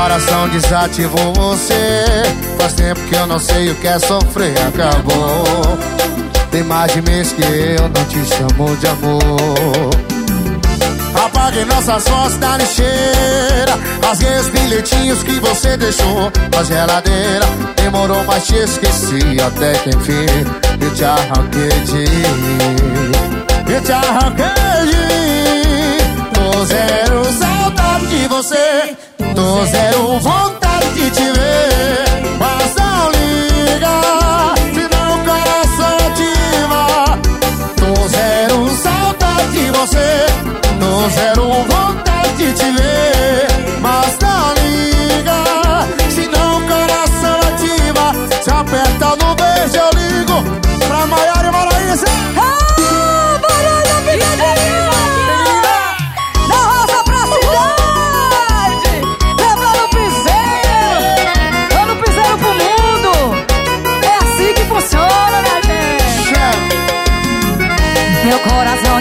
coração desativou você. Faz tempo que eu não sei o que é sofrer Acabou. Tem mais de mês que eu não te chamo de amor. Apaguei nossas fotos da lixeira. Rasguei os bilhetinhos que você deixou na geladeira. Demorou, mas te esqueci até que enfim. Eu te arranquei de Eu te arranquei de Tô zero saudade de você. Tô zero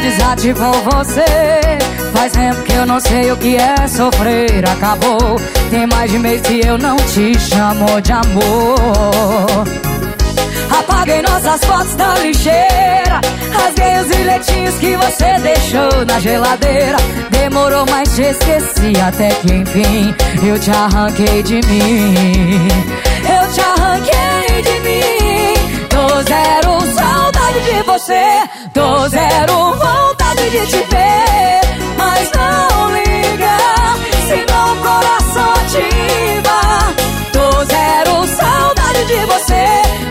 desativou você. Faz tempo que eu não sei o que é sofrer. Acabou, tem mais de mês que eu não te chamo de amor. Apaguei nossas fotos da lixeira. Rasguei os bilhetinhos que você deixou na geladeira. Demorou, mas te esqueci até que enfim Eu te arranquei de mim. Eu te arranquei de mim. Tô zero saudade de você. Tô zero de te ver, mas não liga, Se o coração ativa. Tô zero saudade de você,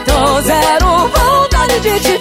tô zero vontade de te